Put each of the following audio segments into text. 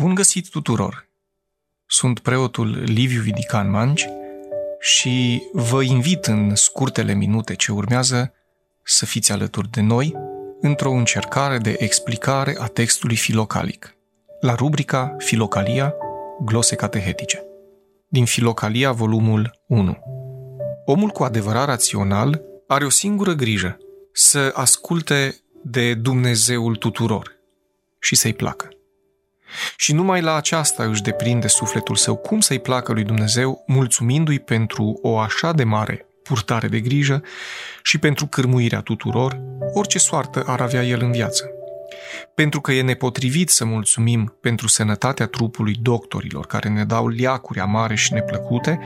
Bun găsit tuturor! Sunt preotul Liviu Vidican Manci și vă invit în scurtele minute ce urmează să fiți alături de noi într-o încercare de explicare a textului filocalic, la rubrica Filocalia, glose catehetice. Din Filocalia, volumul 1. Omul cu adevărat rațional are o singură grijă, să asculte de Dumnezeul tuturor și să-i placă. Și numai la aceasta își deprinde sufletul său cum să-i placă lui Dumnezeu, mulțumindu-i pentru o așa de mare purtare de grijă și pentru cârmuirea tuturor, orice soartă ar avea el în viață. Pentru că e nepotrivit să mulțumim pentru sănătatea trupului doctorilor care ne dau liacuri amare și neplăcute,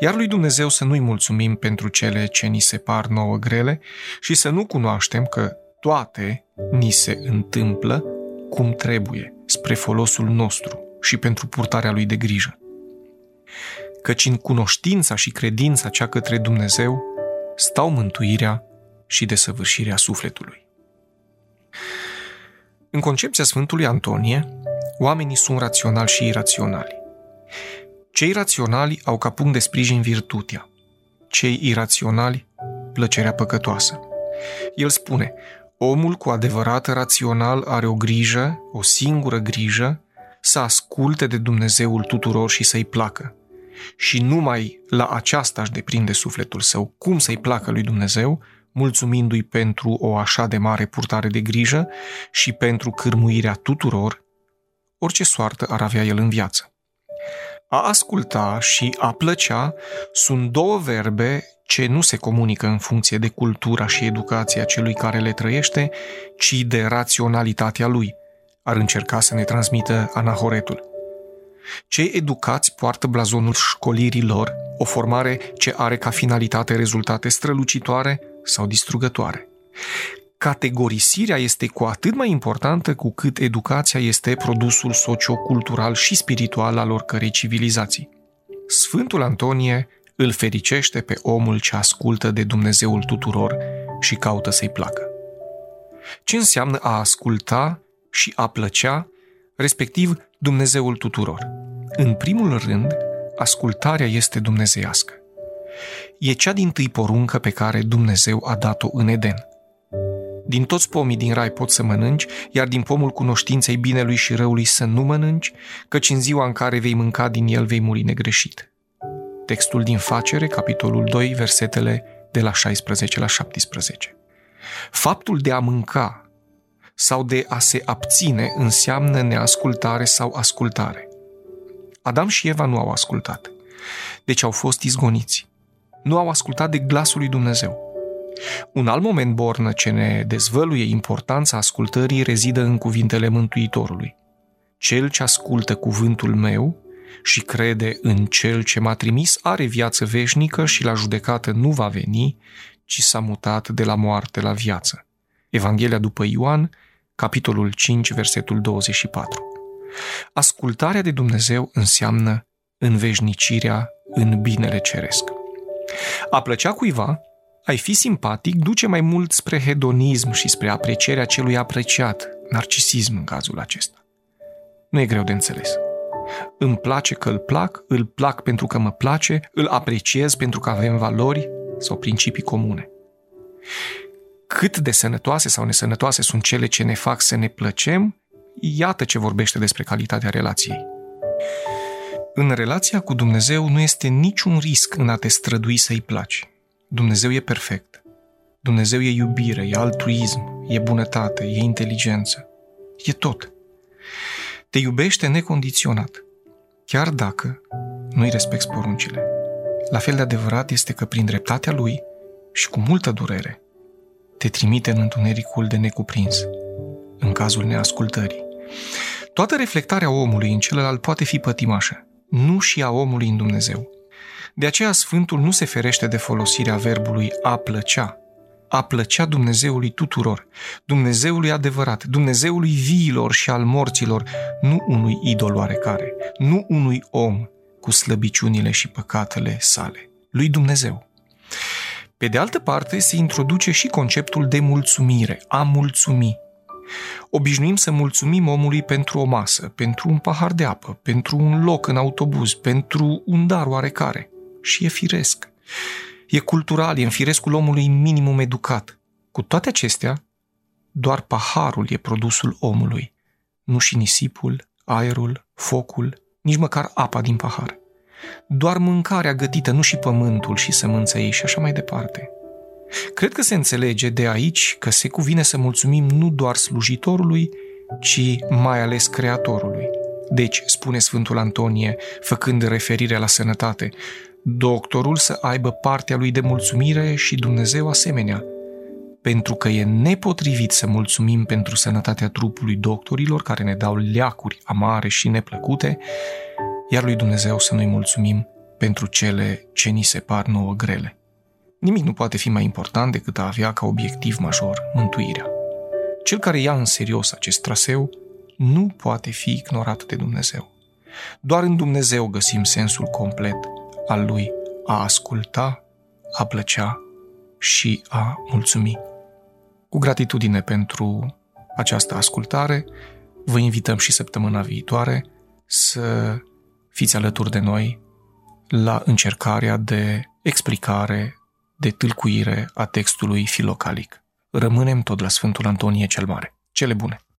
iar lui Dumnezeu să nu-i mulțumim pentru cele ce ni se par nouă grele și să nu cunoaștem că toate ni se întâmplă cum trebuie, spre folosul nostru și pentru purtarea lui de grijă. Căci în cunoștința și credința cea către Dumnezeu stau mântuirea și desăvârșirea sufletului. În concepția Sfântului Antonie, oamenii sunt raționali și iraționali. Cei raționali au ca punct de sprijin virtutea, cei iraționali plăcerea păcătoasă. El spune, Omul cu adevărat rațional are o grijă, o singură grijă, să asculte de Dumnezeul tuturor și să-i placă. Și numai la aceasta își deprinde sufletul său, cum să-i placă lui Dumnezeu, mulțumindu-i pentru o așa de mare purtare de grijă și pentru cârmuirea tuturor, orice soartă ar avea el în viață. A asculta și a plăcea sunt două verbe ce nu se comunică în funcție de cultura și educația celui care le trăiește, ci de raționalitatea lui, ar încerca să ne transmită anahoretul. Cei educați poartă blazonul școlirii lor, o formare ce are ca finalitate rezultate strălucitoare sau distrugătoare. Categorisirea este cu atât mai importantă cu cât educația este produsul sociocultural și spiritual al oricărei civilizații. Sfântul Antonie îl fericește pe omul ce ascultă de Dumnezeul tuturor și caută să-i placă. Ce înseamnă a asculta și a plăcea, respectiv Dumnezeul tuturor? În primul rând, ascultarea este dumnezeiască. E cea din tâi poruncă pe care Dumnezeu a dat-o în Eden. Din toți pomii din rai poți să mănânci, iar din pomul cunoștinței binelui și răului să nu mănânci, căci în ziua în care vei mânca din el vei muri negreșit. Textul din Facere, capitolul 2, versetele de la 16 la 17. Faptul de a mânca sau de a se abține înseamnă neascultare sau ascultare. Adam și Eva nu au ascultat, deci au fost izgoniți. Nu au ascultat de glasul lui Dumnezeu. Un alt moment bornă ce ne dezvăluie importanța ascultării rezidă în cuvintele Mântuitorului. Cel ce ascultă cuvântul meu și crede în Cel ce m-a trimis are viață veșnică și la judecată nu va veni, ci s-a mutat de la moarte la viață. Evanghelia după Ioan, capitolul 5, versetul 24. Ascultarea de Dumnezeu înseamnă înveșnicirea în binele ceresc. A plăcea cuiva, ai fi simpatic, duce mai mult spre hedonism și spre aprecierea celui apreciat, narcisism în cazul acesta. Nu e greu de înțeles. Îmi place că îl plac, îl plac pentru că mă place, îl apreciez pentru că avem valori sau principii comune. Cât de sănătoase sau nesănătoase sunt cele ce ne fac să ne plăcem, iată ce vorbește despre calitatea relației. În relația cu Dumnezeu nu este niciun risc în a te strădui să-i placi. Dumnezeu e perfect. Dumnezeu e iubire, e altruism, e bunătate, e inteligență. E tot. Te iubește necondiționat, chiar dacă nu-i respecti poruncile. La fel de adevărat este că prin dreptatea lui și cu multă durere te trimite în întunericul de necuprins, în cazul neascultării. Toată reflectarea omului în celălalt poate fi pătimașă, nu și a omului în Dumnezeu. De aceea Sfântul nu se ferește de folosirea verbului a plăcea, a plăcea Dumnezeului tuturor, Dumnezeului adevărat, Dumnezeului viilor și al morților, nu unui idol oarecare, nu unui om cu slăbiciunile și păcatele sale, lui Dumnezeu. Pe de altă parte, se introduce și conceptul de mulțumire, a mulțumi. Obișnuim să mulțumim omului pentru o masă, pentru un pahar de apă, pentru un loc în autobuz, pentru un dar oarecare. Și e firesc. E cultural, e în firescul omului minimum educat. Cu toate acestea, doar paharul e produsul omului, nu și nisipul, aerul, focul, nici măcar apa din pahar. Doar mâncarea gătită, nu și pământul și sămânța ei și așa mai departe. Cred că se înțelege de aici că se cuvine să mulțumim nu doar slujitorului, ci mai ales creatorului. Deci, spune Sfântul Antonie, făcând referire la sănătate, doctorul să aibă partea lui de mulțumire și Dumnezeu asemenea, pentru că e nepotrivit să mulțumim pentru sănătatea trupului doctorilor care ne dau leacuri amare și neplăcute, iar lui Dumnezeu să nu-i mulțumim pentru cele ce ni se par nouă grele. Nimic nu poate fi mai important decât a avea ca obiectiv major mântuirea. Cel care ia în serios acest traseu nu poate fi ignorat de Dumnezeu. Doar în Dumnezeu găsim sensul complet al lui a asculta, a plăcea și a mulțumi. Cu gratitudine pentru această ascultare, vă invităm și săptămâna viitoare să fiți alături de noi la încercarea de explicare, de tâlcuire a textului filocalic. Rămânem tot la Sfântul Antonie cel Mare. Cele bune!